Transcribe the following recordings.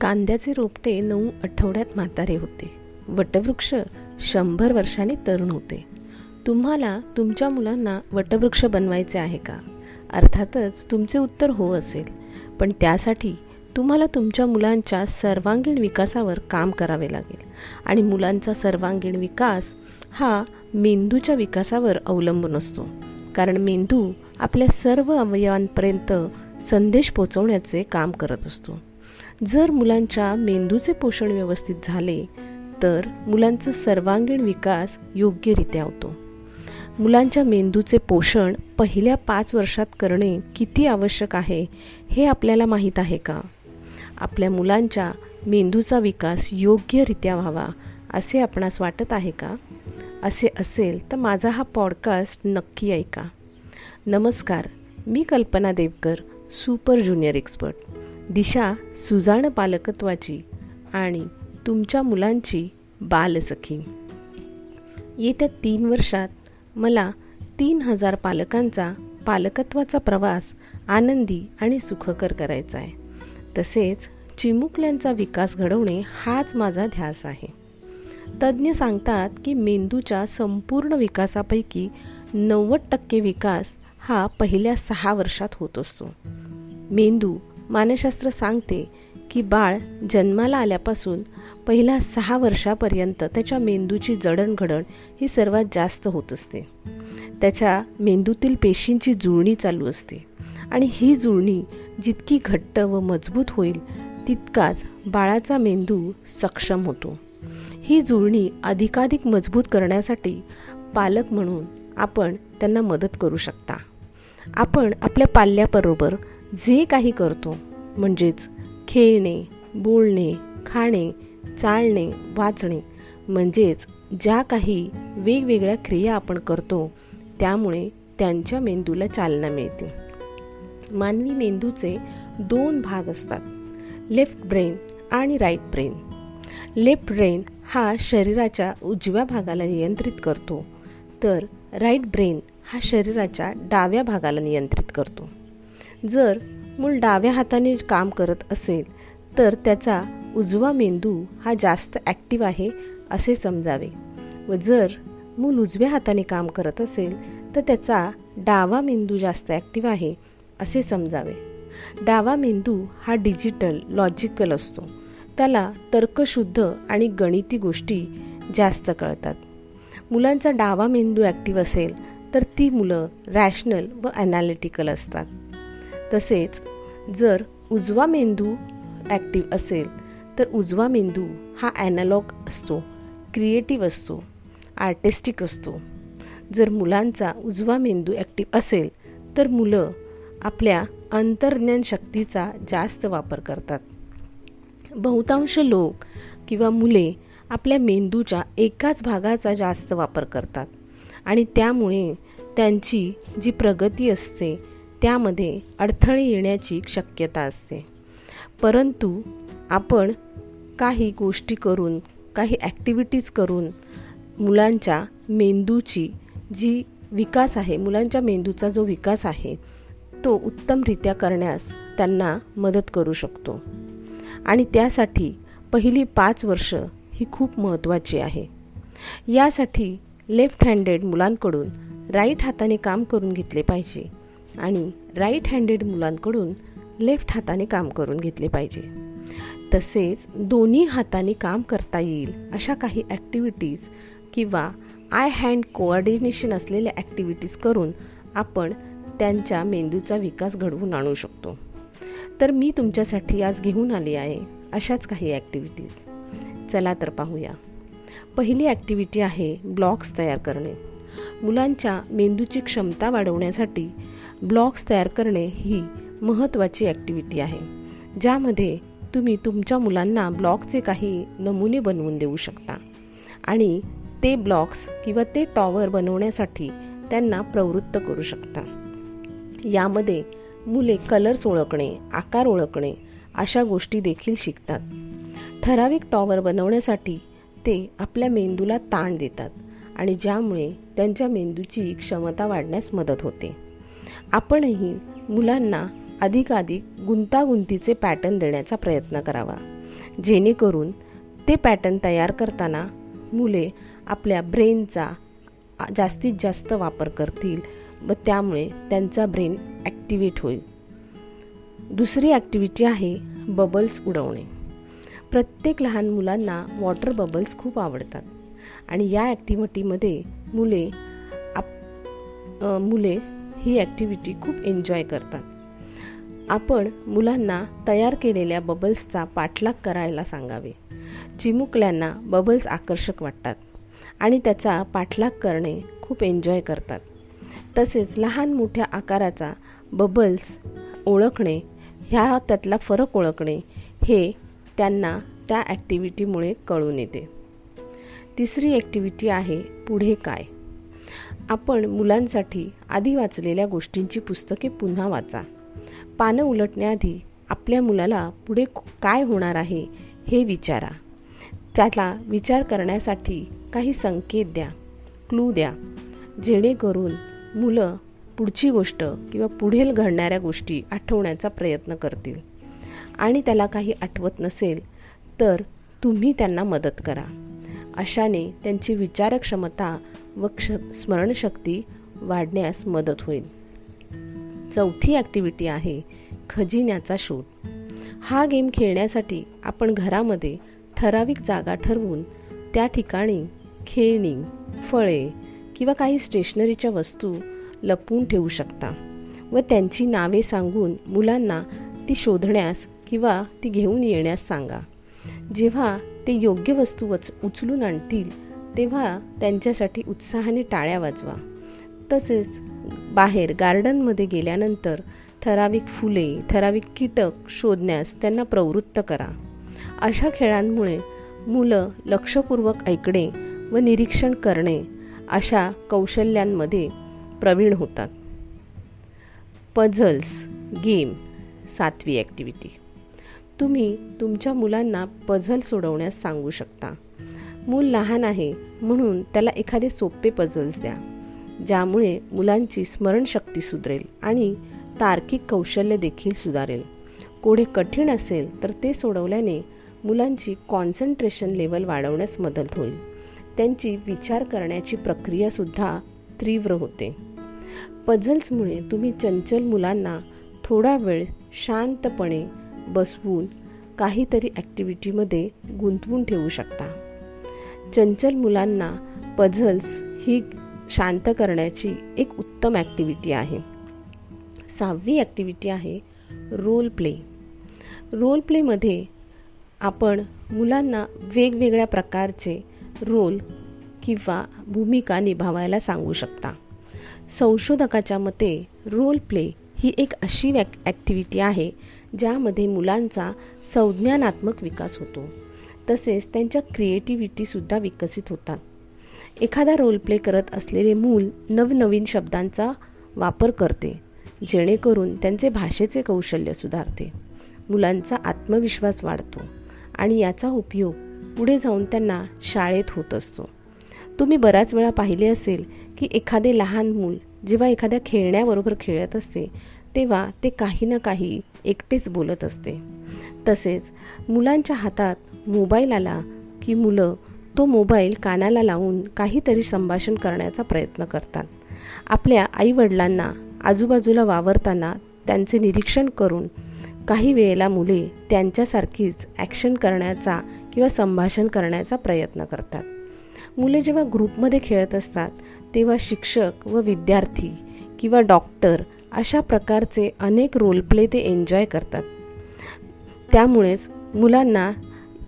कांद्याचे रोपटे नऊ आठवड्यात म्हातारे होते. वटवृक्ष शंभर वर्षांनी तरुण होते. तुम्हाला तुमच्या मुलांना वटवृक्ष बनवायचे आहे का? अर्थातच तुमचे उत्तर हो असेल. पण त्यासाठी तुम्हाला तुमच्या मुलांच्या सर्वांगीण विकासावर काम करावे लागेल. आणि मुलांचा सर्वांगीण विकास हा मेंदूच्या विकासावर अवलंबून असतो. कारण मेंदू आपल्या सर्व अवयवांपर्यंत संदेश पोचवण्याचे काम करत असतो. जर मुलांच्या मेंदूचे पोषण व्यवस्थित झाले तर मुलांचा सर्वांगीण विकास योग्यरित्या होतो. मुलांच्या मेंदूचे पोषण पहिल्या पाच वर्षात करणे किती आवश्यक आहे हे आपल्याला माहीत आहे का? आपल्या मुलांच्या मेंदूचा विकास योग्यरित्या व्हावा असे आपणास वाटत आहे का? असे असेल तर माझा हा पॉडकास्ट नक्की ऐका. नमस्कार मी Kalpana Devkar super junior expert. दिशा सुजाण पालकत्वाची आणि तुमच्या मुलांची बालसखी. येत्या तीन वर्षात मला तीन हजार पालकांचा पालकत्वाचा प्रवास आनंदी आणि सुखकर करायचा आहे. तसेच चिमुकल्यांचा विकास घडवणे हाच माझा ध्यास आहे. तज्ज्ञ सांगतात की मेंदूच्या संपूर्ण विकासापैकी नव्वद टक्के विकास हा पहिल्या सहा वर्षात होत असतो. मेंदू मानसशास्त्र सांगते की बाळ जन्माला आल्यापासून पहिल्या सहा वर्षापर्यंत त्याच्या मेंदूची जडणघडण ही सर्वात जास्त होत असते. त्याच्या मेंदूतील पेशींची जुळणी चालू असते आणि ही जुळणी जितकी घट्ट व मजबूत होईल तितकाच बाळाचा मेंदू सक्षम होतो. ही जुळणी अधिकाधिक मजबूत करण्यासाठी पालक म्हणून आपण त्यांना मदत करू शकता. आपण आपल्या पाल्याबरोबर जे काही करतो म्हणजेच खेळणे बोलणे खाणे चालणे वाचणे म्हणजेच ज्या काही वेगवेगळ्या क्रिया आपण करतो त्यामुळे त्यांच्या मेंदूला चालना मिळते. मानवी मेंदूचे दोन भाग असतात लेफ्ट ब्रेन आणि राईट ब्रेन. लेफ्ट ब्रेन हा शरीराच्या उजव्या भागाला नियंत्रित करतो तर राईट ब्रेन हा शरीराच्या डाव्या भागाला नियंत्रित करतो. जर मूल डाव्या हाताने काम करत असेल तर त्याचा उजवा मेंदू हा जास्त ॲक्टिव्ह आहे असे समजावे. व जर मूल उजव्या हाताने काम करत असेल तर त्याचा डावा मेंदू जास्त ॲक्टिव्ह आहे असे समजावे. डावा मेंदू हा डिजिटल लॉजिकल असतो. त्याला तर्कशुद्ध आणि गणिती गोष्टी जास्त कळतात. मुलांचा डावा मेंदू ॲक्टिव्ह असेल तर ती मुलं रॅशनल व ॲनालिटिकल असतात. तसेच जर उजवा मेंदू ॲक्टिव्ह असेल तर उजवा मेंदू हा ॲनालॉग असतो क्रिएटिव्ह असतो आर्टिस्टिक असतो. जर मुलांचा उजवा मेंदू ॲक्टिव्ह असेल तर मुलं आपल्या अंतर्ज्ञान शक्तीचा जास्त वापर करतात. बहुतांश लोक किंवा मुले आपल्या मेंदूच्या एकाच भागाचा जास्त वापर करतात. आणि त्यामुळे त्यांची जी प्रगती असते त्यामध्ये अडथळे येण्याची शक्यता असते. परंतु आपण काही गोष्टी करून काही ॲक्टिव्हिटीज करून मुलांच्या मेंदूची जी विकास आहे मुलांच्या मेंदूचा जो विकास आहे तो उत्तमरित्या करण्यास त्यांना मदत करू शकतो. आणि त्यासाठी पहिली पाच वर्ष ही खूप महत्त्वाची आहे. यासाठी लेफ्ट हँडेड मुलांकडून राईट हाताने काम करून घेतले पाहिजे आणि राईट हँडेड मुलांकडून लेफ्ट हाताने काम करून घेतले पाहिजे. तसेच दोन्ही हाताने काम करता येईल अशा काही ॲक्टिव्हिटीज किंवा आय हँड कोऑर्डिनेशन असलेल्या ॲक्टिव्हिटीज करून आपण त्यांच्या मेंदूचा विकास घडवून आणू शकतो. तर मी तुमच्यासाठी आज घेऊन आली आहे अशाच काही ॲक्टिव्हिटीज चला तर पाहूया. पहिली ॲक्टिव्हिटी आहे ब्लॉक्स तयार करणे. मुलांच्या मेंदूची क्षमता वाढवण्यासाठी ब्लॉक्स तयार करणे ही महत्त्वाची ॲक्टिव्हिटी आहे. ज्यामध्ये तुम्ही तुमच्या मुलांना ब्लॉकचे काही नमुने बनवून देऊ शकता आणि ते ब्लॉक्स किंवा ते टॉवर बनवण्यासाठी त्यांना प्रवृत्त करू शकता. यामध्ये मुले कलर्स ओळखणे आकार ओळखणे अशा गोष्टी देखील शिकतात. ठराविक टॉवर बनवण्यासाठी ते आपल्या मेंदूला ताण देतात आणि ज्यामुळे त्यांच्या मेंदूची क्षमता वाढण्यास मदत होते. आपणही मुलांना अधिकाधिक गुंतागुंतीचे पॅटर्न देण्याचा प्रयत्न करावा. जेणेकरून ते पॅटर्न तयार करताना मुले आपल्या ब्रेनचा जास्तीत जास्त वापर करतील व त्यामुळे त्यांचा ब्रेन ॲक्टिवेट होईल. दुसरी ॲक्टिव्हिटी आहे बबल्स उडवणे. प्रत्येक लहान मुलांना वॉटर बबल्स खूप आवडतात. आणि या ॲक्टिव्हिटीमध्ये मुले आप मुले ही ॲक्टिव्हिटी खूप एन्जॉय करतात. आपण मुलांना तयार केलेल्या बबल्सचा पाठलाग करायला सांगावे. चिमुकल्यांना बबल्स आकर्षक वाटतात आणि त्याचा पाठलाग करणे खूप एन्जॉय करतात. तसेच लहान मोठ्या आकाराचा बबल्स ओळखणे ह्या त्यातला फरक ओळखणे हे त्यांना त्या ॲक्टिव्हिटीमुळे कळून येते. तिसरी ॲक्टिव्हिटी आहे पुढे काय? आपण मुलांसाठी आधी वाचलेल्या गोष्टींची पुस्तके पुन्हा वाचा. पानं उलटण्याआधी आपल्या मुलाला पुढे काय होणार आहे हे विचारा. त्याला विचार करण्यासाठी काही संकेत द्या क्लू द्या. जेणेकरून मुलं पुढची गोष्ट किंवा पुढील घडणाऱ्या गोष्टी आठवण्याचा प्रयत्न करतील. आणि त्याला काही आठवत नसेल तर तुम्ही त्यांना मदत करा. अशाने त्यांची विचारक्षमता व क्ष स्मरणशक्ती वाढण्यास मदत होईल. चौथी ॲक्टिव्हिटी आहे खजिन्याचा शोध. हा गेम खेळण्यासाठी आपण घरामध्ये ठराविक जागा ठरवून त्या ठिकाणी खेळणी फळे किंवा काही स्टेशनरीच्या वस्तू लपवून ठेवू शकता व त्यांची नावे सांगून मुलांना ती शोधण्यास किंवा ती घेऊन येण्यास सांगा. जेव्हा ते योग्य वस्तू वच उचलून आणतील तेव्हा त्यांच्यासाठी उत्साहाने टाळ्या वाजवा. तसेच बाहेर गार्डनमध्ये गेल्यानंतर ठराविक फुले ठराविक कीटक शोधण्यास त्यांना प्रवृत्त करा. अशा खेळांमुळे मुलं लक्षपूर्वक ऐकणे व निरीक्षण करणे अशा कौशल्यांमध्ये प्रवीण होतात. पझल्स गेम सातवी ॲक्टिव्हिटी. तुम्ही तुमच्या मुलांना पझल सोडवण्यास सांगू शकता. मूल लहान आहे म्हणून त्याला एखादे सोपे पझल्स द्या ज्यामुळे मुलांची स्मरणशक्ती सुधरेल आणि तार्किक कौशल्य देखील सुधारेल. कोडे कठीण असेल तर ते सोडवल्याने मुलांची कॉन्सन्ट्रेशन लेवल वाढवण्यास मदत होईल. त्यांची विचार करण्याची प्रक्रियासुद्धा तीव्र होते. पझल्समुळे तुम्ही चंचल मुलांना थोडा वेळ शांतपणे बसवून काहीतरी ॲक्टिव्हिटीमध्ये गुंतवून ठेवू शकता. चंचल मुलांना पझल्स ही शांत करण्याची एक उत्तम ॲक्टिव्हिटी आहे. सहावी ॲक्टिव्हिटी आहे रोल प्ले रोल प्लेमध्ये आपण मुलांना वेगवेगळ्या प्रकारचे रोल किंवा भूमिका निभावायला सांगू शकता. संशोधकाच्या मते रोल प्ले ही एक अशी ॲक्टिव्हिटी आहे ज्यामध्ये मुलांचा संज्ञानात्मक विकास होतो. तसेच त्यांच्या क्रिएटिव्हिटीसुद्धा विकसित होतात. एखादा रोल प्ले करत असलेले मूल नवनवीन शब्दांचा वापर करते जेणेकरून त्यांचे भाषेचे कौशल्य सुधारते. मुलांचा आत्मविश्वास वाढतो आणि याचा उपयोग पुढे जाऊन त्यांना शाळेत होत असतो. तुम्ही बऱ्याच वेळा पाहिले असेल की एखादे लहान मूल जेव्हा एखाद्या खेळण्याबरोबर खेळत असते तेव्हा ते काही ना काही एकटेच बोलत असते. तसेच मुलांच्या हातात मोबाईल आला की मुलं तो मोबाईल कानाला लावून काहीतरी संभाषण करण्याचा प्रयत्न करतात. आपल्या आईवडिलांना आजूबाजूला वावरताना त्यांचे निरीक्षण करून काही वेळेला मुले त्यांच्यासारखीच ॲक्शन करण्याचा किंवा संभाषण करण्याचा प्रयत्न करतात. मुले जेव्हा ग्रुपमध्ये खेळत असतात तेव्हा शिक्षक व विद्यार्थी किंवा डॉक्टर अशा प्रकारचे अनेक रोल प्ले ते एन्जॉय करतात. त्यामुळेच मुलांना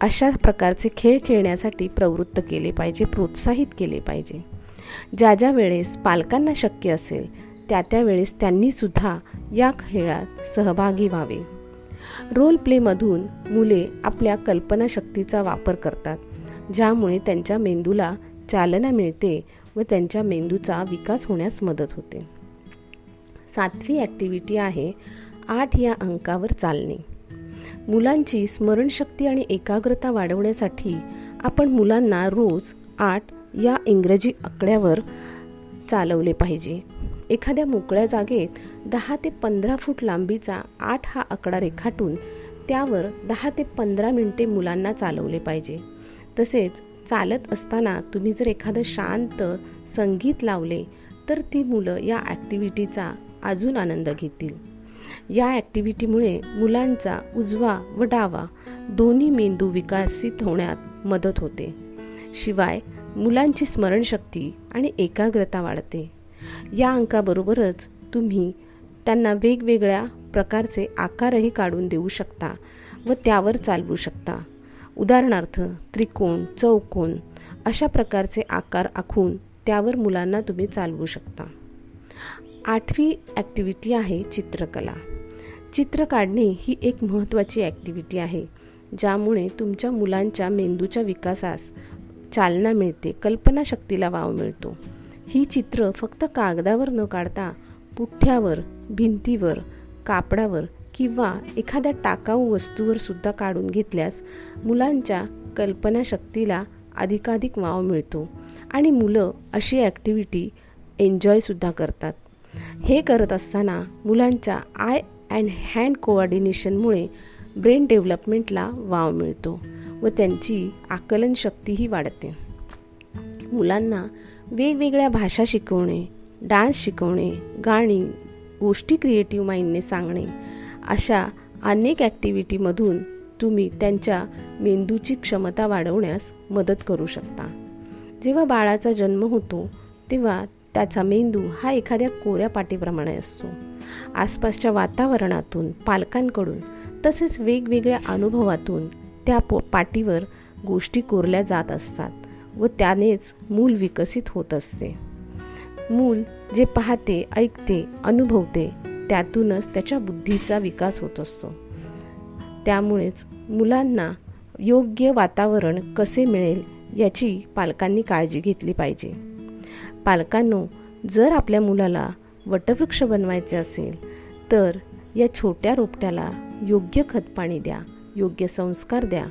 अशा प्रकारचे खेळ खेळण्यासाठी प्रवृत्त केले पाहिजे प्रोत्साहित केले पाहिजे. ज्या ज्या वेळेस पालकांना शक्य असेल त्या त्यावेळेस त्यांनीसुद्धा या खेळात सहभागी व्हावे. रोल प्लेमधून मुले आपल्या कल्पनाशक्तीचा वापर करतात ज्यामुळे त्यांच्या मेंदूला चालना मिळते व त्यांच्या मेंदूचा विकास होण्यास मदत होते. सातवी ॲक्टिव्हिटी आहे आठ या अंकावर चालणे. मुलांची स्मरणशक्ती आणि एकाग्रता वाढवण्यासाठी आपण मुलांना रोज आठ या इंग्रजी आकड्यावर चालवले पाहिजे. एखाद्या मोकळ्या जागेत दहा ते पंधरा फूट लांबीचा आठ हा आकडा रेखाटून त्यावर दहा ते पंधरा मिनटे मुलांना चालवले पाहिजे. तसेच चालत असताना तुम्ही जर एखादं शांत संगीत लावले तर ती मुलं या ॲक्टिव्हिटीचा अजून आनंद घेतील. या ॲक्टिव्हिटीमुळे मुलांचा उजवा व डावा दोन्ही मेंदू विकसित होण्यात मदत होते. शिवाय मुलांची स्मरणशक्ती आणि एकाग्रता वाढते. या अंकाबरोबरच तुम्ही त्यांना वेगवेगळ्या प्रकारचे आकारही काढून देऊ शकता व त्यावर चालवू शकता. उदाहरणार्थ त्रिकोण चौकोन अशा प्रकारचे आकार आखून त्यावर मुलांना तुम्ही चालवू शकता. आठवी ॲक्टिव्हिटी आहे चित्रकला. चित्र काढणे ही एक महत्त्वाची ॲक्टिव्हिटी आहे ज्यामुळे तुमच्या मुलांच्या मेंदूच्या विकासास चालना मिळते कल्पनाशक्तीला वाव मिळतो. ही चित्र फक्त कागदावर न काढता पुठ्ठ्यावर भिंतीवर कापडावर किंवा एखाद्या टाकाऊ वस्तूवर सुद्धा काढून घेतल्यास मुलांच्या कल्पनाशक्तीला अधिकाधिक वाव मिळतो. आणि मुलं अशी ॲक्टिव्हिटी एन्जॉयसुद्धा करतात. हे करत असताना मुलांच्या आय अँड हँड कोऑर्डिनेशनमुळे ब्रेन डेव्हलपमेंटला वाव मिळतो व त्यांची आकलन शक्तीही वाढते. मुलांना वेगवेगळ्या भाषा शिकवणे डान्स शिकवणे गाणी गोष्टी क्रिएटिव्ह माइंडने सांगणे अशा अनेक ॲक्टिव्हिटीमधून तुम्ही त्यांच्या मेंदूची क्षमता वाढवण्यास मदत करू शकता. जेव्हा बाळाचा जन्म होतो तेव्हा त्याचा मेंदू हा एखाद्या कोऱ्या पाटीप्रमाणे असतो. आसपासच्या वातावरणातून पालकांकडून तसेच वेगवेगळ्या अनुभवातून त्या पो पाटीवर गोष्टी कोरल्या जात असतात व त्यानेच मूल विकसित होत असते. मूल जे पाहते ऐकते अनुभवते त्यातूनच त्याच्या बुद्धीचा विकास होत असतो. त्यामुळेच मुलांना योग्य वातावरण कसे मिळेल याची पालकांनी काळजी घेतली पाहिजे. पालकांनो जर आपल्या मुलाला वटवृक्ष बनवायचे असेल तर या छोट्या रोपट्याला योग्य खतपाणी द्या योग्य संस्कार द्या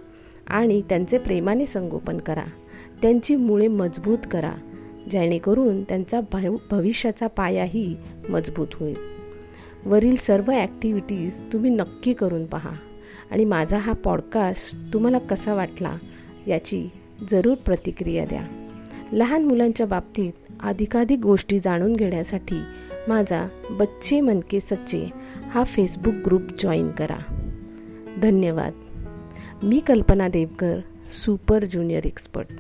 आणि त्यांचे प्रेमाने संगोपन करा. त्यांची मुळे मजबूत करा. जेणेकरून त्यांचा भव भविष्याचा पायाही मजबूत होईल. वरील सर्व ॲक्टिव्हिटीज तुम्ही नक्की करून पहा. आणि माझा हा पॉडकास्ट तुम्हाला कसा वाटला याची जरूर प्रतिक्रिया द्या. लहान मुलांच्या बाबतीत अधिकाधिक गोष्टी जाणून घेण्यासाठी माझा बच्चे मनके सच्चे हा फेसबुक ग्रुप जॉईन करा. धन्यवाद. मी Kalpana Devkar super junior expert